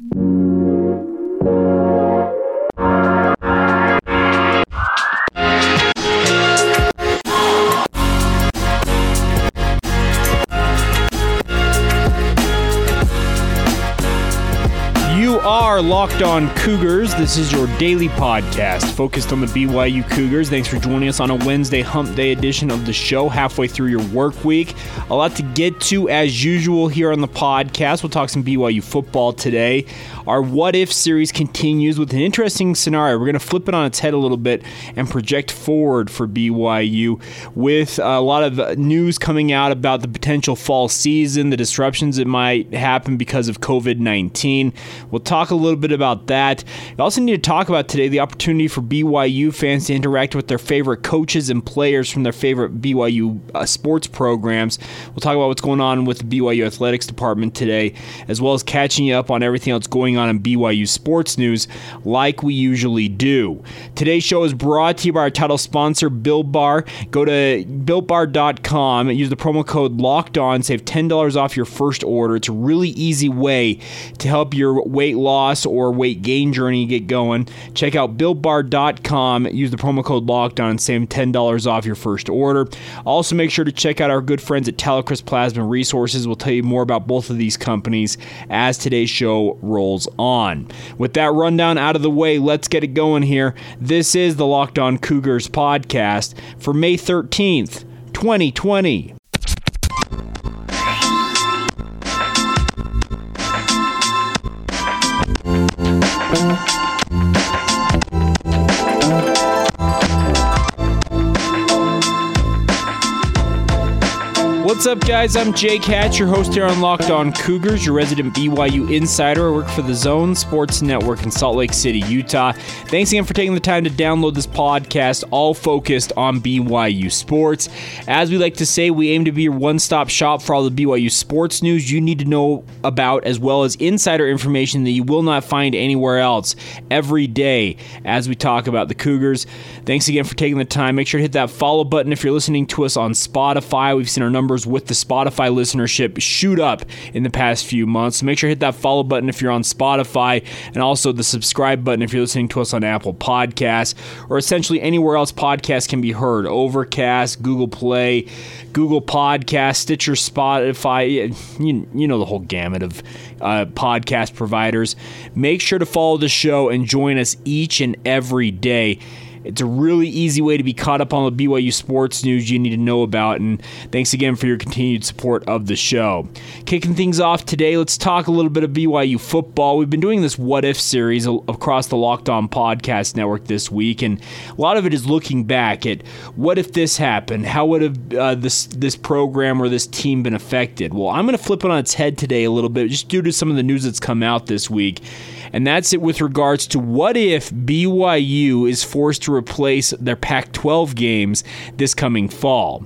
You are Locked On Cougars. This is your daily podcast focused on the BYU Cougars. Thanks for joining us on a Wednesday hump day edition of the show, halfway through your work week. A lot to get to as usual here on the podcast. We'll talk some BYU football today. Our What If series continues with an interesting scenario. We're going to flip it on its head a little bit and project forward for BYU with a lot of news coming out about the potential fall season, the disruptions that might happen because of COVID 19. We'll talk a little bit about that. We also need to talk about today the opportunity for BYU fans to interact with their favorite coaches and players from their favorite BYU uh, sports programs. We'll talk about what's going on with the BYU athletics department today, as well as catching you up on everything else going on in BYU sports news, like we usually do. Today's show is brought to you by our title sponsor, Built Bar. Go to builtbar.com and use the promo code Locked On, save ten dollars off your first order. It's a really easy way to help your weight loss or weight gain journey get going. Check out builtbar.com, use the promo code Locked On, and save ten dollars off your first order. Also, make sure to check out our good friends at Talecris Plasma Resources. We'll tell you more about both of these companies as today's show rolls on. With that rundown out of the way, let's get it going here. This is the Locked On Cougars podcast for May 13th, 2020. What's up, guys? I'm Jake Hatch, your host here on Locked On Cougars, your resident BYU insider. I work for the Zone Sports Network in Salt Lake City, Utah. Thanks again for taking the time to download this podcast, all focused on BYU sports. As we like to say, we aim to be your one stop shop for all the BYU sports news you need to know about, as well as insider information that you will not find anywhere else every day as we talk about the Cougars. Thanks again for taking the time. Make sure to hit that follow button if you're listening to us on Spotify. We've seen our numbers with the Spotify listenership shoot up in the past few months. So make sure to hit that follow button if you're on Spotify and also the subscribe button if you're listening to us on Apple Podcasts or essentially anywhere else podcasts can be heard. Overcast, Google Play, Google Podcast, Stitcher, Spotify, you, you know the whole gamut of uh, podcast providers. Make sure to follow the show and join us each and every day. It's a really easy way to be caught up on the BYU sports news you need to know about. And thanks again for your continued support of the show. Kicking things off today, let's talk a little bit of BYU football. We've been doing this What If series across the Locked On Podcast Network this week, and a lot of it is looking back at what if this happened? How would have uh, this this program or this team been affected? Well, I'm going to flip it on its head today a little bit, just due to some of the news that's come out this week and that's it with regards to what if BYU is forced to replace their Pac 12 games this coming fall.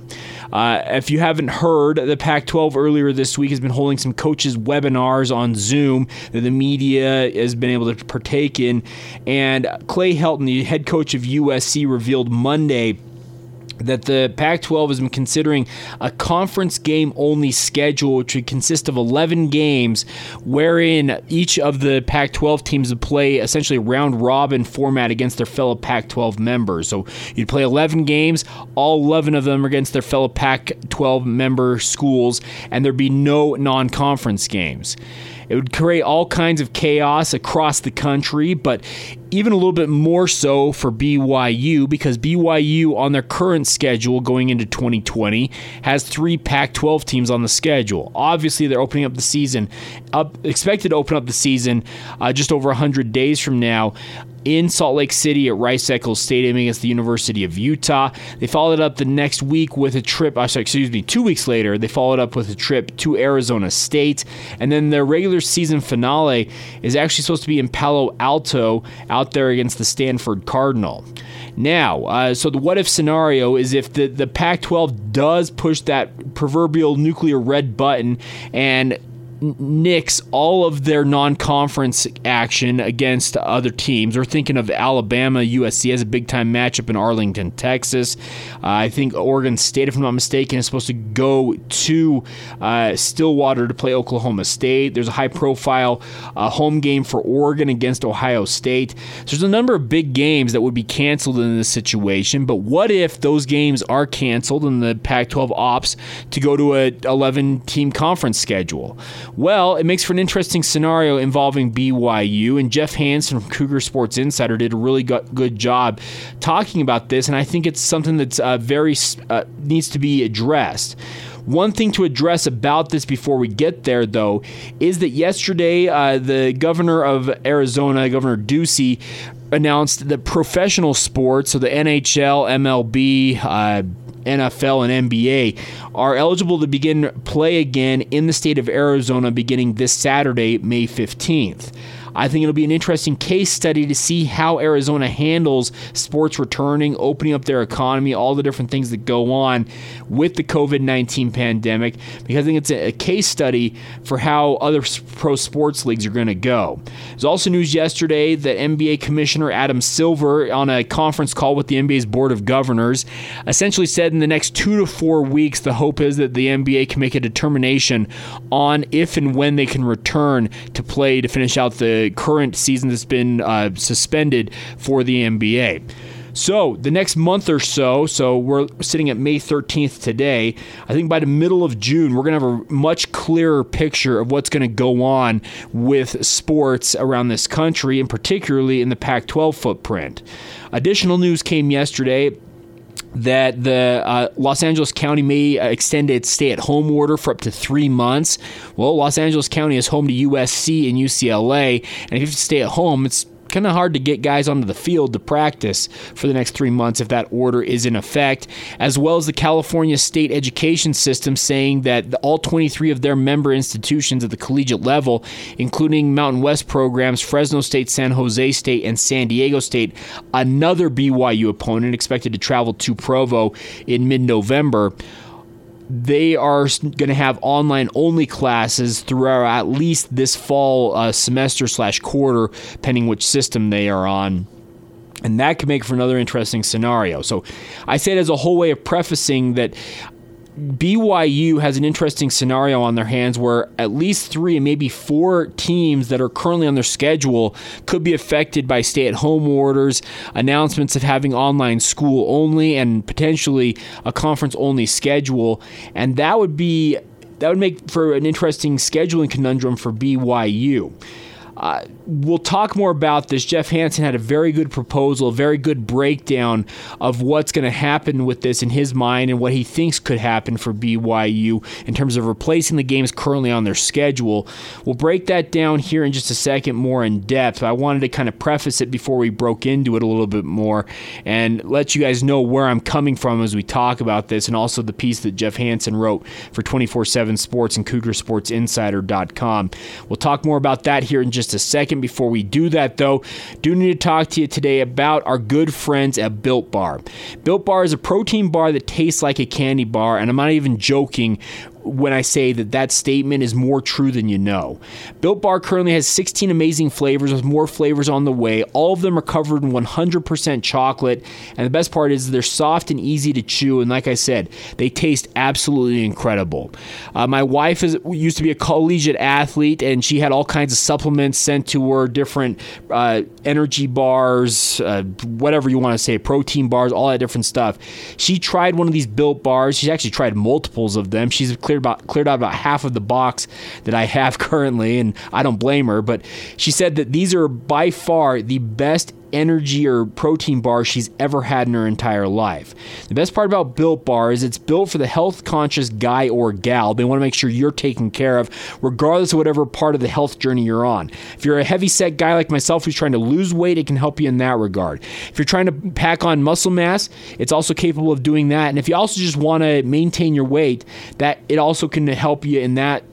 Uh, if you haven't heard, the Pac 12 earlier this week has been holding some coaches' webinars on Zoom that the media has been able to partake in. And Clay Helton, the head coach of USC, revealed Monday that the Pac 12 has been considering a conference game only schedule, which would consist of 11 games, wherein each of the Pac 12 teams would play essentially round robin format against their fellow Pac 12 members. So you'd play 11 games, all 11 of them against their fellow Pac 12 member schools, and there'd be no non conference games. It would create all kinds of chaos across the country, but even a little bit more so for BYU because BYU on their current schedule going into 2020 has three Pac-12 teams on the schedule. Obviously, they're opening up the season, up expected to open up the season uh, just over 100 days from now in Salt Lake City at Rice Eccles Stadium against the University of Utah. They followed up the next week with a trip, uh, sorry, excuse me, two weeks later, they followed up with a trip to Arizona State. And then their regular season finale is actually supposed to be in Palo Alto out there against the Stanford Cardinal. Now, uh, so the what if scenario is if the, the Pac 12 does push that proverbial nuclear red button and nix all of their non-conference action against other teams. We're thinking of Alabama, USC as a big-time matchup in Arlington, Texas. Uh, I think Oregon State, if I'm not mistaken, is supposed to go to uh, Stillwater to play Oklahoma State. There's a high-profile uh, home game for Oregon against Ohio State. So there's a number of big games that would be canceled in this situation. But what if those games are canceled and the Pac-12 opts to go to a 11-team conference schedule? Well, it makes for an interesting scenario involving BYU, and Jeff Hansen from Cougar Sports Insider did a really good job talking about this, and I think it's something that's uh, very uh, needs to be addressed. One thing to address about this before we get there, though, is that yesterday uh, the governor of Arizona, Governor Ducey, announced that professional sports, so the NHL, MLB, uh, NFL and NBA are eligible to begin play again in the state of Arizona beginning this Saturday, May 15th. I think it'll be an interesting case study to see how Arizona handles sports returning, opening up their economy, all the different things that go on with the COVID 19 pandemic, because I think it's a, case study for how other pro sports leagues are going to go. There's also news yesterday that NBA Commissioner Adam Silver, on a conference call with the NBA's Board of Governors, essentially said in the next two to four weeks, the hope is that the NBA can make a determination on if and when they can return to play to finish out the current season that's been uh, suspended for the NBA. So, the next month or so, so we're sitting at May 13th today. I think by the middle of June, we're going to have a much clearer picture of what's going to go on with sports around this country, and particularly in the Pac 12 footprint. Additional news came yesterday that the uh, Los Angeles County may extend its stay at home order for up to three months. Well, Los Angeles County is home to USC and UCLA, and if you have to stay at home, it's kind of hard to get guys onto the field to practice for the next three months if that order is in effect, as well as the California state education system saying that all 23 of their member institutions at the collegiate level, including Mountain West programs, Fresno State, San Jose State, and San Diego State, another BYU opponent expected to travel to Provo in mid November they are going to have online only classes throughout at least this fall uh, semester slash quarter, depending which system they are on. And that could make for another interesting scenario. So I say it as a whole way of prefacing that BYU has an interesting scenario on their hands where at least three and maybe four teams that are currently on their schedule could be affected by stay at home orders, announcements of having online school only, and potentially a conference only schedule. And that would be. That would make for an interesting scheduling conundrum for BYU. Uh, we'll talk more about this. Jeff Hansen had a very good proposal, a very good breakdown of what's going to happen with this in his mind and what he thinks could happen for BYU in terms of replacing the games currently on their schedule. We'll break that down here in just a second more in depth. I wanted to kind of preface it before we broke into it a little bit more and let you guys know where I'm coming from as we talk about this and also the piece that Jeff Hansen wrote for 24 7 Sports and CougarSportsInsider.com. We'll talk more about that here in just just a second. Before we do that, though, do need to talk to you today about our good friends at Built Bar. Built Bar is a protein bar that tastes like a candy bar, and I'm not even joking when I say that that statement is more true than you know. Built Bar currently has 16 amazing flavors with more flavors on the way. All of them are covered in 100% chocolate, and the best part is they're soft and easy to chew. And like I said, they taste absolutely incredible. Uh, my wife is used to be a collegiate athlete, and she had all kinds of supplements sent to her, different uh, energy bars, uh, whatever you want to say, protein bars, all that different stuff. She tried one of these Built Bars. She's actually tried multiples of them. She's clear cleared about cleared out about half of the box that I have currently, and I don't blame her. But she said that these are by far the best energy or protein bar she's ever had in her entire life. The best part about Built Bar is it's built for the health conscious guy or gal. They want to make sure you're taken care of, regardless of whatever part of the health journey you're on. If you're a heavy set guy like myself who's trying to lose weight, it can help you in that regard. If you're trying to pack on muscle mass, it's also capable of doing that. And if you also just want to maintain your weight, that it also can help you in that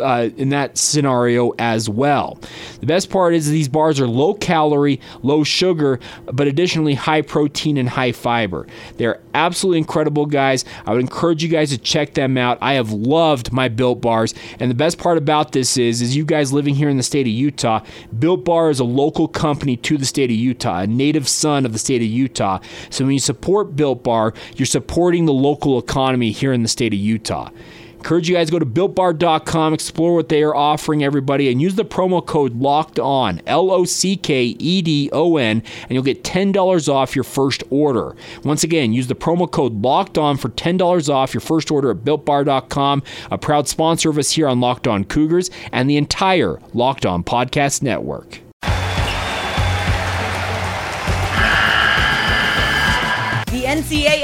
uh, in that scenario as well. The best part is these bars are low calorie, low sugar, but additionally high protein and high fiber. They're absolutely incredible, guys. I would encourage you guys to check them out. I have loved my Built Bars, and the best part about this is, is you guys living here in the state of Utah, Built Bar is a local company to the state of Utah, a native son of the state of Utah. So when you support Built Bar, you're supporting the local economy here in the state of Utah. Encourage you guys to go to builtbar.com, explore what they are offering everybody, and use the promo code locked on, L O C K E D O N, and you'll get $10 off your first order. Once again, use the promo code locked on for $10 off your first order at builtbar.com, a proud sponsor of us here on Locked On Cougars and the entire Locked On Podcast Network. The NCAA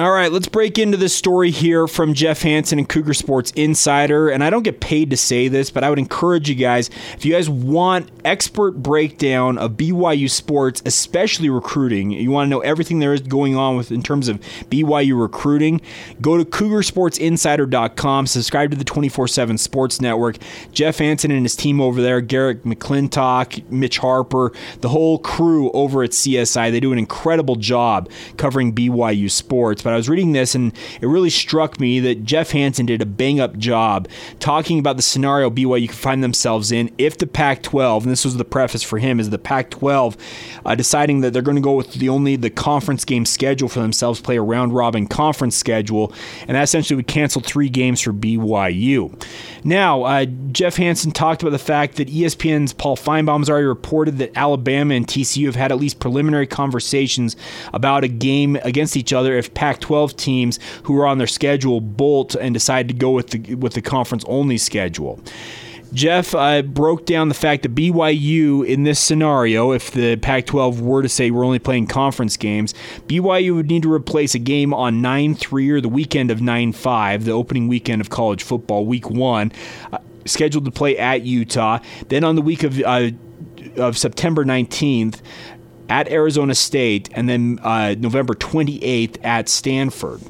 All right, let's break into this story here from Jeff Hansen and Cougar Sports Insider. And I don't get paid to say this, but I would encourage you guys if you guys want expert breakdown of BYU sports, especially recruiting, you want to know everything there is going on with in terms of BYU recruiting, go to CougarSportsInsider.com, subscribe to the 24/7 Sports Network. Jeff Hansen and his team over there, Garrett McClintock, Mitch Harper, the whole crew over at CSI, they do an incredible job covering BYU sports. But I was reading this and it really struck me that Jeff Hansen did a bang up job talking about the scenario BYU could find themselves in if the Pac 12, and this was the preface for him, is the Pac 12 uh, deciding that they're going to go with the only the conference game schedule for themselves, play a round robin conference schedule, and that essentially would cancel three games for BYU. Now, uh, Jeff Hansen talked about the fact that ESPN's Paul Finebaum has already reported that Alabama and TCU have had at least preliminary conversations about a game against each other if Pac 12 teams who are on their schedule bolt and decide to go with the, with the conference only schedule. Jeff uh, broke down the fact that BYU in this scenario, if the Pac 12 were to say we're only playing conference games, BYU would need to replace a game on 9 3 or the weekend of 9 5, the opening weekend of college football, week one, uh, scheduled to play at Utah. Then on the week of, uh, of September 19th, at Arizona State, and then uh, November 28th at Stanford.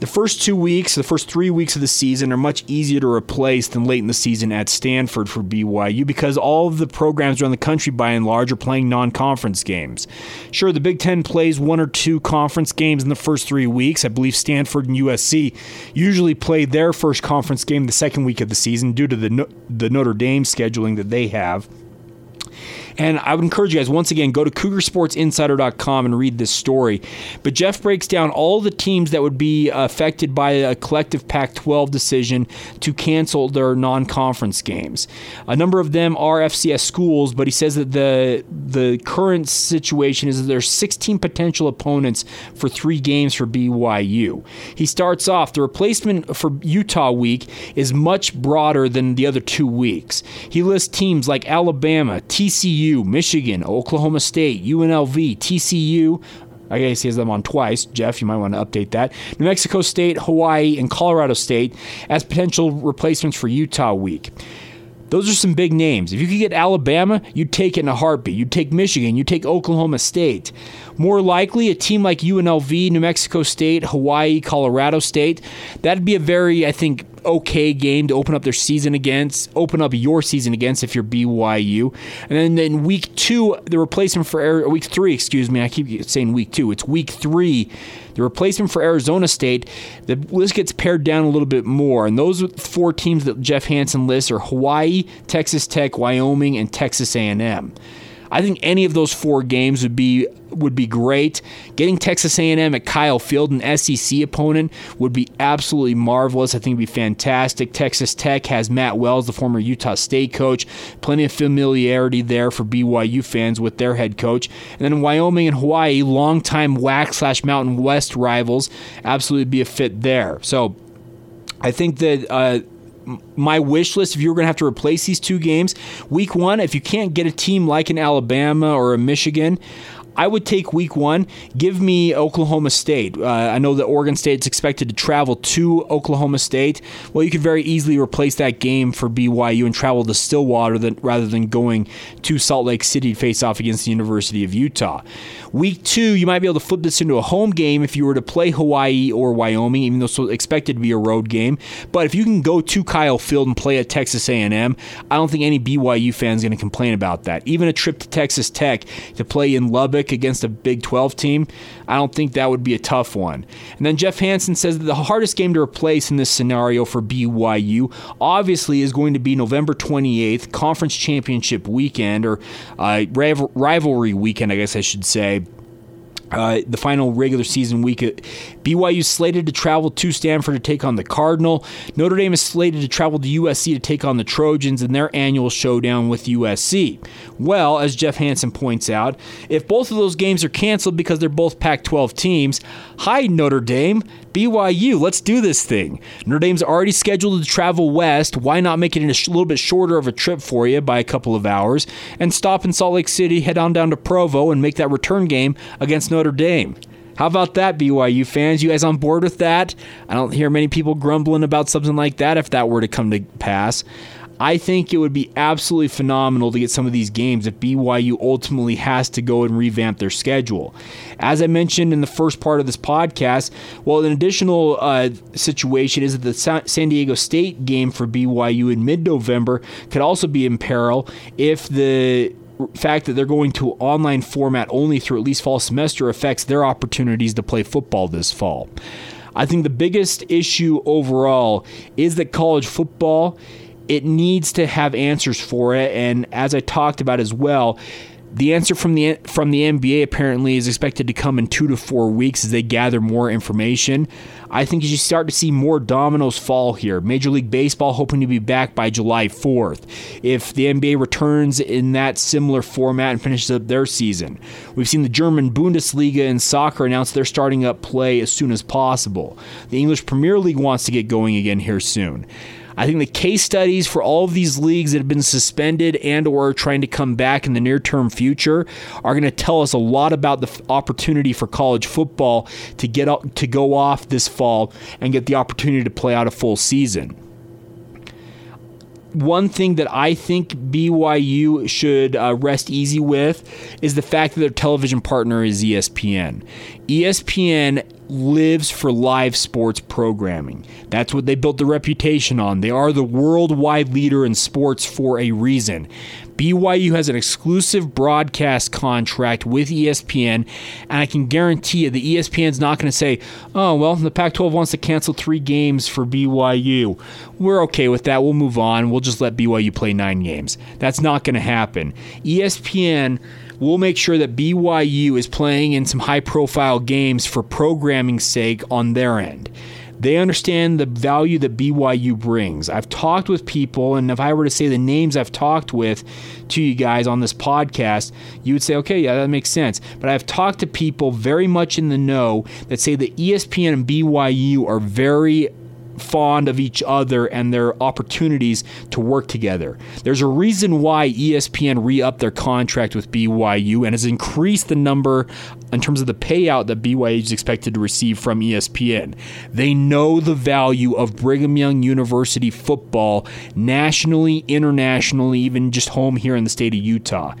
The first two weeks, the first three weeks of the season are much easier to replace than late in the season at Stanford for BYU because all of the programs around the country, by and large, are playing non conference games. Sure, the Big Ten plays one or two conference games in the first three weeks. I believe Stanford and USC usually play their first conference game the second week of the season due to the, the Notre Dame scheduling that they have. And I would encourage you guys, once again, go to CougarSportsInsider.com and read this story. But Jeff breaks down all the teams that would be affected by a collective Pac 12 decision to cancel their non conference games. A number of them are FCS schools, but he says that the, the current situation is that there's 16 potential opponents for three games for BYU. He starts off the replacement for Utah week is much broader than the other two weeks. He lists teams like Alabama, TCU, Michigan, Oklahoma State, UNLV, TCU, I guess he has them on twice. Jeff, you might want to update that. New Mexico State, Hawaii, and Colorado State as potential replacements for Utah week. Those are some big names. If you could get Alabama, you'd take it in a heartbeat. You'd take Michigan, you'd take Oklahoma State. More likely, a team like UNLV, New Mexico State, Hawaii, Colorado State, that'd be a very, I think, okay game to open up their season against, open up your season against if you're BYU. And then in week two, the replacement for week three, excuse me, I keep saying week two, it's week three. The replacement for Arizona State, the list gets pared down a little bit more. And those four teams that Jeff Hansen lists are Hawaii, Texas Tech, Wyoming, and Texas A&M. I think any of those four games would be would be great. Getting Texas A&M at Kyle Field, an SEC opponent, would be absolutely marvelous. I think it'd be fantastic. Texas Tech has Matt Wells, the former Utah State coach. Plenty of familiarity there for BYU fans with their head coach. And then Wyoming and Hawaii, longtime WAC slash Mountain West rivals, absolutely be a fit there. So I think that. Uh, my wish list if you were going to have to replace these two games week one if you can't get a team like an alabama or a michigan I would take week one. Give me Oklahoma State. Uh, I know that Oregon State's expected to travel to Oklahoma State. Well, you could very easily replace that game for BYU and travel to Stillwater than, rather than going to Salt Lake City to face off against the University of Utah. Week two, you might be able to flip this into a home game if you were to play Hawaii or Wyoming, even though it's expected to be a road game. But if you can go to Kyle Field and play at Texas A&M, I don't think any BYU fans going to complain about that. Even a trip to Texas Tech to play in Lubbock against a Big 12 team, I don't think that would be a tough one. And then Jeff Hansen says that the hardest game to replace in this scenario for BYU obviously is going to be November 28th, conference championship weekend, or uh, rivalry weekend, I guess I should say. Uh, the final regular season week. BYU slated to travel to Stanford to take on the Cardinal. Notre Dame is slated to travel to USC to take on the Trojans in their annual showdown with USC. Well, as Jeff Hansen points out, if both of those games are canceled because they're both Pac 12 teams, hi, Notre Dame. BYU, let's do this thing. Notre Dame's already scheduled to travel west. Why not make it a sh- little bit shorter of a trip for you by a couple of hours and stop in Salt Lake City, head on down to Provo, and make that return game against Notre Dame? How about that, BYU fans? You guys on board with that? I don't hear many people grumbling about something like that if that were to come to pass. I think it would be absolutely phenomenal to get some of these games if BYU ultimately has to go and revamp their schedule. As I mentioned in the first part of this podcast, well, an additional uh, situation is that the San Diego State game for BYU in mid November could also be in peril if the fact that they're going to online format only through at least fall semester affects their opportunities to play football this fall. I think the biggest issue overall is that college football it needs to have answers for it. And as I talked about as well, the answer from the from the NBA apparently is expected to come in two to four weeks as they gather more information. I think as you start to see more dominoes fall here. Major League Baseball hoping to be back by July 4th. If the NBA returns in that similar format and finishes up their season, we've seen the German Bundesliga in soccer announce they're starting up play as soon as possible. The English Premier League wants to get going again here soon. I think the case studies for all of these leagues that have been suspended and or trying to come back in the near term future are going to tell us a lot about the opportunity for college football to get up, to go off this fall and get the opportunity to play out a full season one thing that I think BYU should uh, rest easy with is the fact that their television partner is ESPN. ESPN lives for live sports programming. That's what they built their reputation on. They are the worldwide leader in sports for a reason. BYU has an exclusive broadcast contract with ESPN, and I can guarantee you the ESPN's not going to say, oh, well, the Pac 12 wants to cancel three games for BYU. We're okay with that. We'll move on. We'll just let BYU play nine games. That's not going to happen. ESPN we'll make sure that BYU is playing in some high profile games for programming's sake on their end. They understand the value that BYU brings. I've talked with people, and if I were to say the names I've talked with to you guys on this podcast, you would say, okay, yeah, that makes sense. But I've talked to people very much in the know that say that ESPN and BYU are very fond of each other and their opportunities to work together. There's a reason why ESPN re upped their contract with BYU and has increased the number in terms of the payout that BYU is expected to receive from ESPN. They know the value of Brigham Young University football nationally, internationally, even just home here in the state of Utah.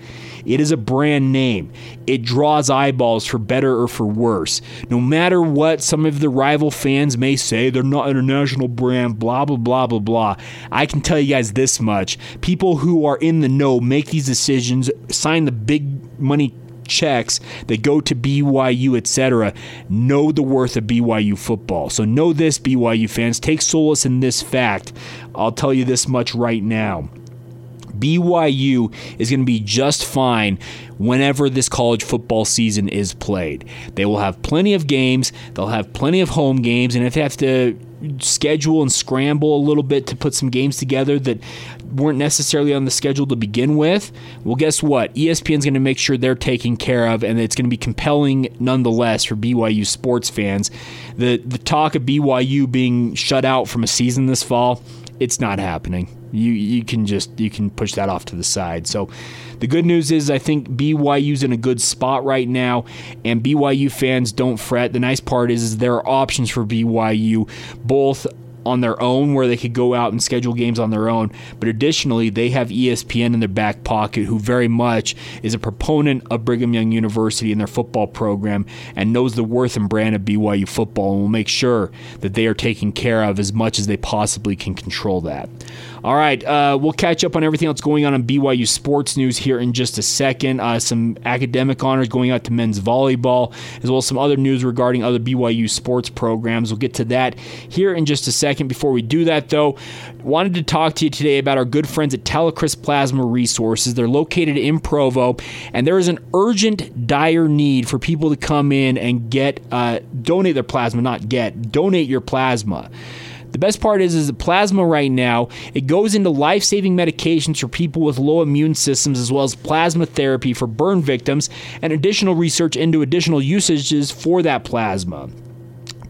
It is a brand name. It draws eyeballs for better or for worse. No matter what some of the rival fans may say, they're not an international brand, blah, blah, blah, blah, blah. I can tell you guys this much. People who are in the know make these decisions, sign the big money checks that go to BYU, etc., know the worth of BYU football. So know this, BYU fans. Take solace in this fact. I'll tell you this much right now. BYU is going to be just fine whenever this college football season is played. They will have plenty of games, they'll have plenty of home games, and if they have to schedule and scramble a little bit to put some games together that weren't necessarily on the schedule to begin with, well, guess what? ESPN's going to make sure they're taken care of, and it's going to be compelling nonetheless for BYU sports fans. The the talk of BYU being shut out from a season this fall, it's not happening. You you can just you can push that off to the side. So the good news is I think BYU's in a good spot right now, and BYU fans don't fret. The nice part is, is there are options for BYU, both on their own where they could go out and schedule games on their own. But additionally, they have ESPN in their back pocket, who very much is a proponent of Brigham Young University and their football program and knows the worth and brand of BYU football and will make sure that they are taken care of as much as they possibly can control that. All right, uh, we'll catch up on everything else going on in BYU sports news here in just a second. Uh, some academic honors going out to men's volleyball, as well as some other news regarding other BYU sports programs. We'll get to that here in just a second. Before we do that, though, wanted to talk to you today about our good friends at Talecris Plasma Resources. They're located in Provo, and there is an urgent, dire need for people to come in and get uh, donate their plasma, not get donate your plasma. The best part is, is the plasma right now, it goes into life saving medications for people with low immune systems, as well as plasma therapy for burn victims, and additional research into additional usages for that plasma.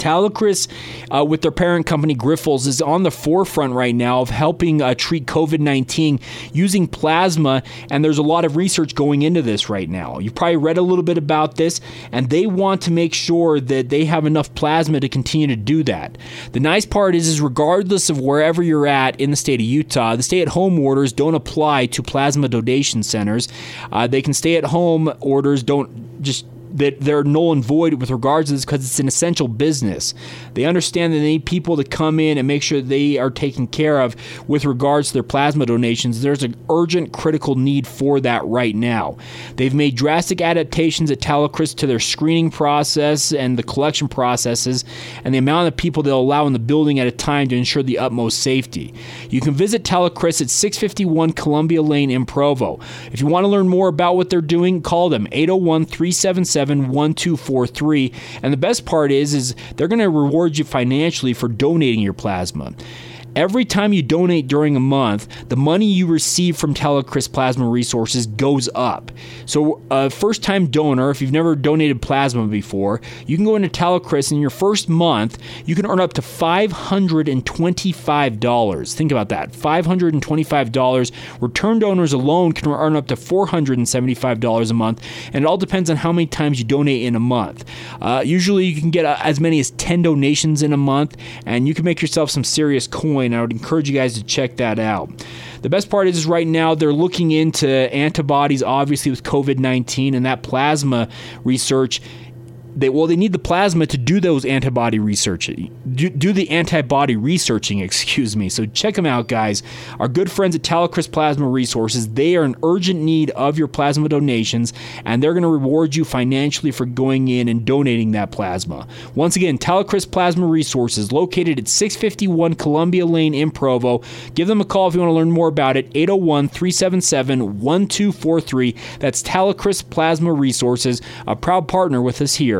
Talecris, uh, with their parent company Grifols, is on the forefront right now of helping uh, treat COVID 19 using plasma, and there's a lot of research going into this right now. You've probably read a little bit about this, and they want to make sure that they have enough plasma to continue to do that. The nice part is, is regardless of wherever you're at in the state of Utah, the stay at home orders don't apply to plasma donation centers. Uh, they can stay at home orders don't just that they're null and void with regards to this because it's an essential business. They understand that they need people to come in and make sure they are taken care of with regards to their plasma donations. There's an urgent, critical need for that right now. They've made drastic adaptations at Talecris to their screening process and the collection processes and the amount of people they'll allow in the building at a time to ensure the utmost safety. You can visit Talecris at 651 Columbia Lane in Provo. If you want to learn more about what they're doing, call them 801 377 1243. And the best part is, is they're going to reward you financially for donating your plasma. Every time you donate during a month, the money you receive from Talecris Plasma Resources goes up. So, a first time donor, if you've never donated plasma before, you can go into Talecris in your first month, you can earn up to $525. Think about that $525. Return donors alone can earn up to $475 a month, and it all depends on how many times you donate in a month. Uh, usually, you can get uh, as many as 10 donations in a month, and you can make yourself some serious point. I would encourage you guys to check that out. The best part is, is right now they're looking into antibodies, obviously with COVID 19, and that plasma research they well they need the plasma to do those antibody research do, do the antibody researching excuse me. So check them out guys. Our good friends at Talecris Plasma Resources they are in urgent need of your plasma donations and they're going to reward you financially for going in and donating that plasma. Once again Talecris Plasma Resources located at 651 Columbia Lane in Provo. Give them a call if you want to learn more about it 801-377-1243 that's Talecris Plasma Resources a proud partner with us here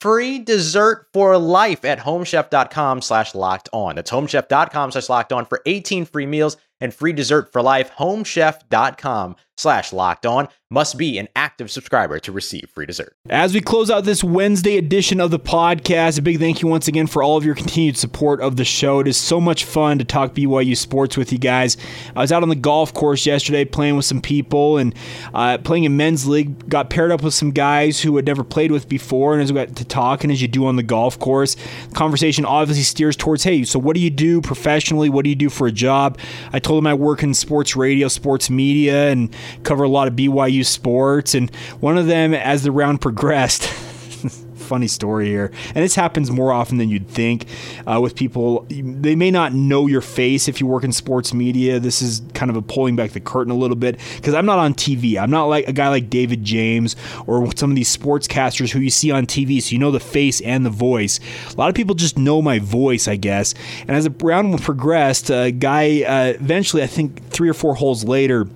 free dessert for life at homechef.com slash locked on. That's homechef.com slash locked on for 18 free meals and free dessert for life. Homechef.com slash locked on must be an active subscriber to receive free dessert. As we close out this Wednesday edition of the podcast, a big thank you once again for all of your continued support of the show. It is so much fun to talk BYU sports with you guys. I was out on the golf course yesterday playing with some people and uh, playing in men's league. Got paired up with some guys who had never played with before, and as we got to talking, as you do on the golf course, the conversation obviously steers towards, hey, so what do you do professionally? What do you do for a job? I told them I work in sports radio, sports media, and cover a lot of BYU sports. And one of them, as the round progressed, funny story here, and this happens more often than you'd think uh, with people. They may not know your face if you work in sports media. This is kind of a pulling back the curtain a little bit because I'm not on TV. I'm not like a guy like David James or some of these sportscasters who you see on TV, so you know the face and the voice. A lot of people just know my voice, I guess. And as the round progressed, a guy uh, eventually, I think three or four holes later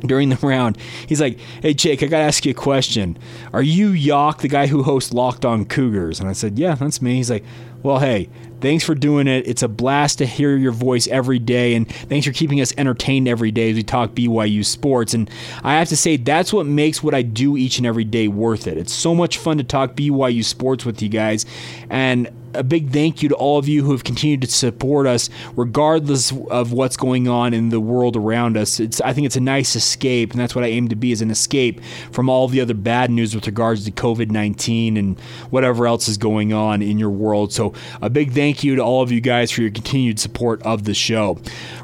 during the round. He's like, "Hey Jake, I gotta ask you a question. Are you Yock, the guy who hosts Locked On Cougars?" And I said, "Yeah, that's me." He's like, "Well, hey, thanks for doing it. It's a blast to hear your voice every day, and thanks for keeping us entertained every day as we talk BYU sports." And I have to say, that's what makes what I do each and every day worth it. It's so much fun to talk BYU sports with you guys, and a big thank you to all of you who have continued to support us, regardless of what's going on in the world around us. It's I think it's a nice escape, and that's what I aim to be as an escape from all the other bad news with regards to COVID nineteen and whatever else is going on in your world. So a big thank you to all of you guys for your continued support of the show.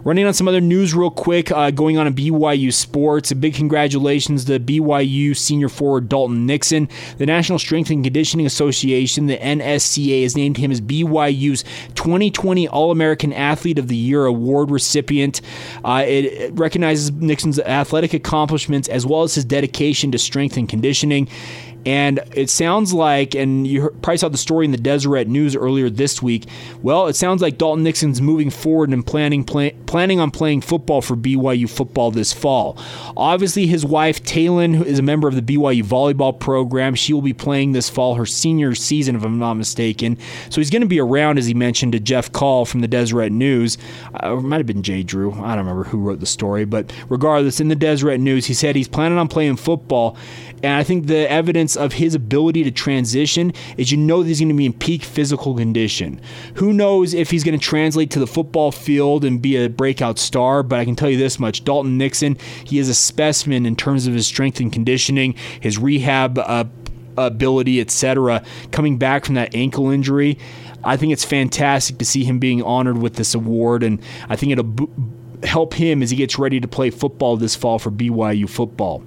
Running on some other news real quick, uh, going on in BYU sports. A big congratulations to BYU senior forward Dalton Nixon. The National Strength and Conditioning Association, the NSCA, has named him as BYU's 2020 All American Athlete of the Year award recipient. Uh, it recognizes Nixon's athletic accomplishments as well as his dedication to strength and conditioning. And it sounds like, and you probably saw the story in the Deseret News earlier this week. Well, it sounds like Dalton Nixon's moving forward and planning play, planning on playing football for BYU football this fall. Obviously, his wife Taylin, who is a member of the BYU volleyball program, she will be playing this fall her senior season, if I'm not mistaken. So he's going to be around, as he mentioned to Jeff Call from the Deseret News. Uh, it might have been Jay Drew. I don't remember who wrote the story, but regardless, in the Deseret News, he said he's planning on playing football and I think the evidence of his ability to transition is you know that he's going to be in peak physical condition. Who knows if he's going to translate to the football field and be a breakout star, but I can tell you this much Dalton Nixon, he is a specimen in terms of his strength and conditioning, his rehab uh, ability, etc. Coming back from that ankle injury, I think it's fantastic to see him being honored with this award, and I think it'll help him as he gets ready to play football this fall for BYU football.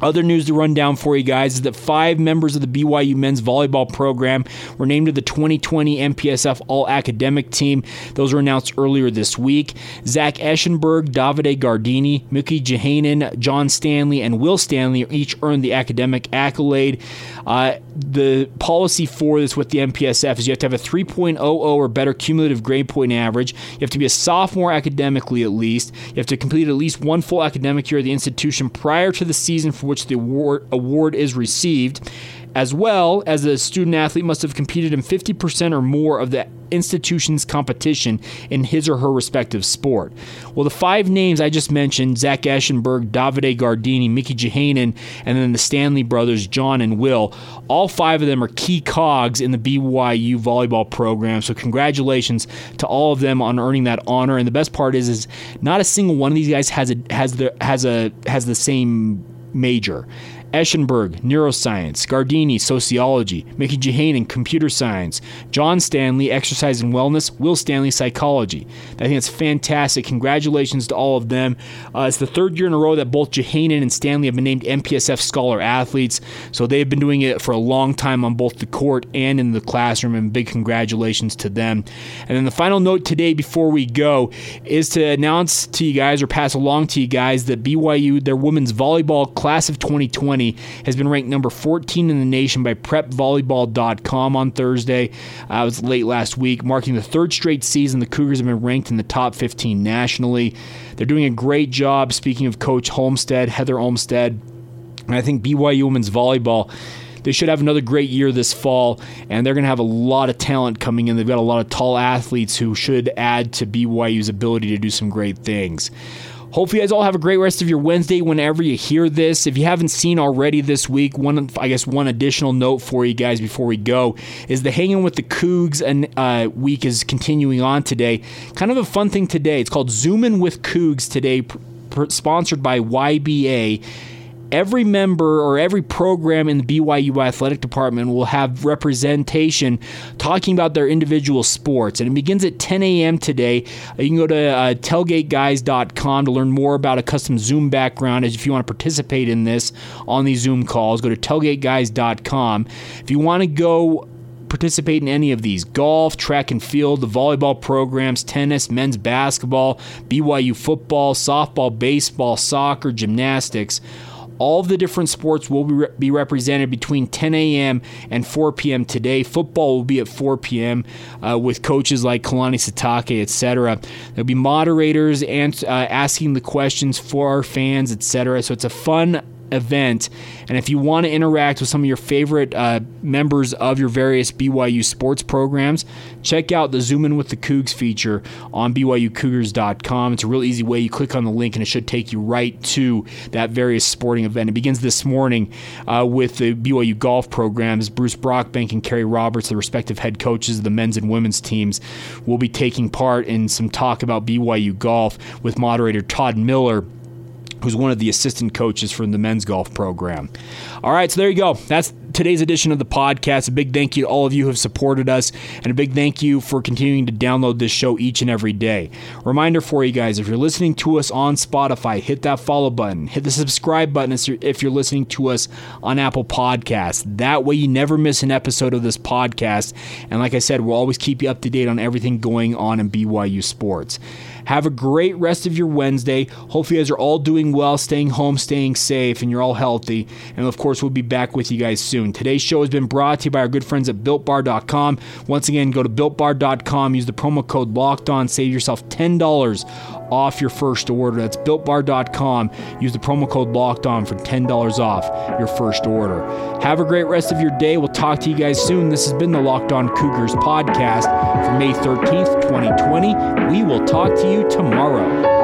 Other news to run down for you guys is that five members of the BYU men's volleyball program were named to the 2020 MPSF All Academic Team. Those were announced earlier this week. Zach Eschenberg, Davide Gardini, Miki Jauhiainen, John Stanley, and Will Stanley each earned the academic accolade. Uh, the policy for this with the MPSF is you have to have a 3.00 or better cumulative grade point average. You have to be a sophomore academically at least. You have to complete at least one full academic year at the institution prior to the season for which the award, award is received as well as a student athlete must have competed in 50% or more of the institution's competition in his or her respective sport. Well, the five names I just mentioned Zach Eschenberg, Davide Gardini, Miki Jauhiainen, and then the Stanley brothers, John and Will all five of them are key cogs in the BYU volleyball program. So, congratulations to all of them on earning that honor. And the best part is, is not a single one of these guys has a has the has a has the same major. Eschenberg, neuroscience, Gardini, sociology, Miki Jauhiainen, computer science, John Stanley, exercise and wellness, Will Stanley, psychology. I think it's fantastic. Congratulations to all of them. Uh, it's the third year in a row that both Jauhiainen and Stanley have been named MPSF Scholar Athletes, so they've been doing it for a long time on both the court and in the classroom, and big congratulations to them. And then the final note today before we go is to announce to you guys or pass along to you guys that BYU, their women's volleyball class of 2020, has been ranked number 14 in the nation by PrepVolleyball.com on Thursday. Uh, it was late last week, marking the third straight season the Cougars have been ranked in the top 15 nationally. They're doing a great job. Speaking of Coach Homestead, Heather Olmstead, and I think BYU women's volleyball they should have another great year this fall, and they're going to have a lot of talent coming in. They've got a lot of tall athletes who should add to BYU's ability to do some great things. Hopefully, you guys all have a great rest of your Wednesday whenever you hear this. If you haven't seen already this week, one I guess one additional note for you guys before we go is the Hanging with the Cougs and uh, week is continuing on today. Kind of a fun thing today. It's called Zooming with Cougs today, pr- pr- sponsored by YBA every member or every program in the BYU athletic department will have representation talking about their individual sports. And it begins at 10 a.m. today. You can go to uh, tailgateguys.com to learn more about a custom Zoom background if you want to participate in this on these Zoom calls. Go to tailgateguys.com. If you want to go participate in any of these golf, track and field, the volleyball programs, tennis, men's basketball, BYU football, softball, baseball, soccer, gymnastics all the different sports will be, re- be represented between 10 a.m. and 4 p.m. today. Football will be at 4 p.m. Uh, with coaches like Kalani Sitake, etc. There'll be moderators and uh, asking the questions for our fans, etc. So it's a fun event. And if you want to interact with some of your favorite uh, members of your various BYU sports programs, check out the Zoom In with the Cougs feature on BYUCougars.com. It's a real easy way. You click on the link and it should take you right to that various sporting event. It begins this morning uh, with the BYU golf programs. Bruce Brockbank and Carrie Roberts, the respective head coaches of the men's and women's teams, will be taking part in some talk about BYU golf with moderator Todd Miller who's one of the assistant coaches from the men's golf program. All right, so there you go. That's today's edition of the podcast. A big thank you to all of you who have supported us, and a big thank you for continuing to download this show each and every day. Reminder for you guys if you're listening to us on Spotify, hit that follow button, hit the subscribe button if you're listening to us on Apple Podcasts. That way, you never miss an episode of this podcast. And like I said, we'll always keep you up to date on everything going on in BYU sports. Have a great rest of your Wednesday. Hopefully, you guys are all doing well, staying home, staying safe, and you're all healthy. And of course, we'll be back with you guys soon. Today's show has been brought to you by our good friends at BuiltBar.com. Once again, go to BuiltBar.com, use the promo code Locked On, save yourself ten dollars off your first order. That's BuiltBar.com. Use the promo code Locked On for ten dollars off your first order. Have a great rest of your day. We'll talk to you guys soon. This has been the Locked On Cougars podcast for May 13th, 2020. We will talk to you tomorrow.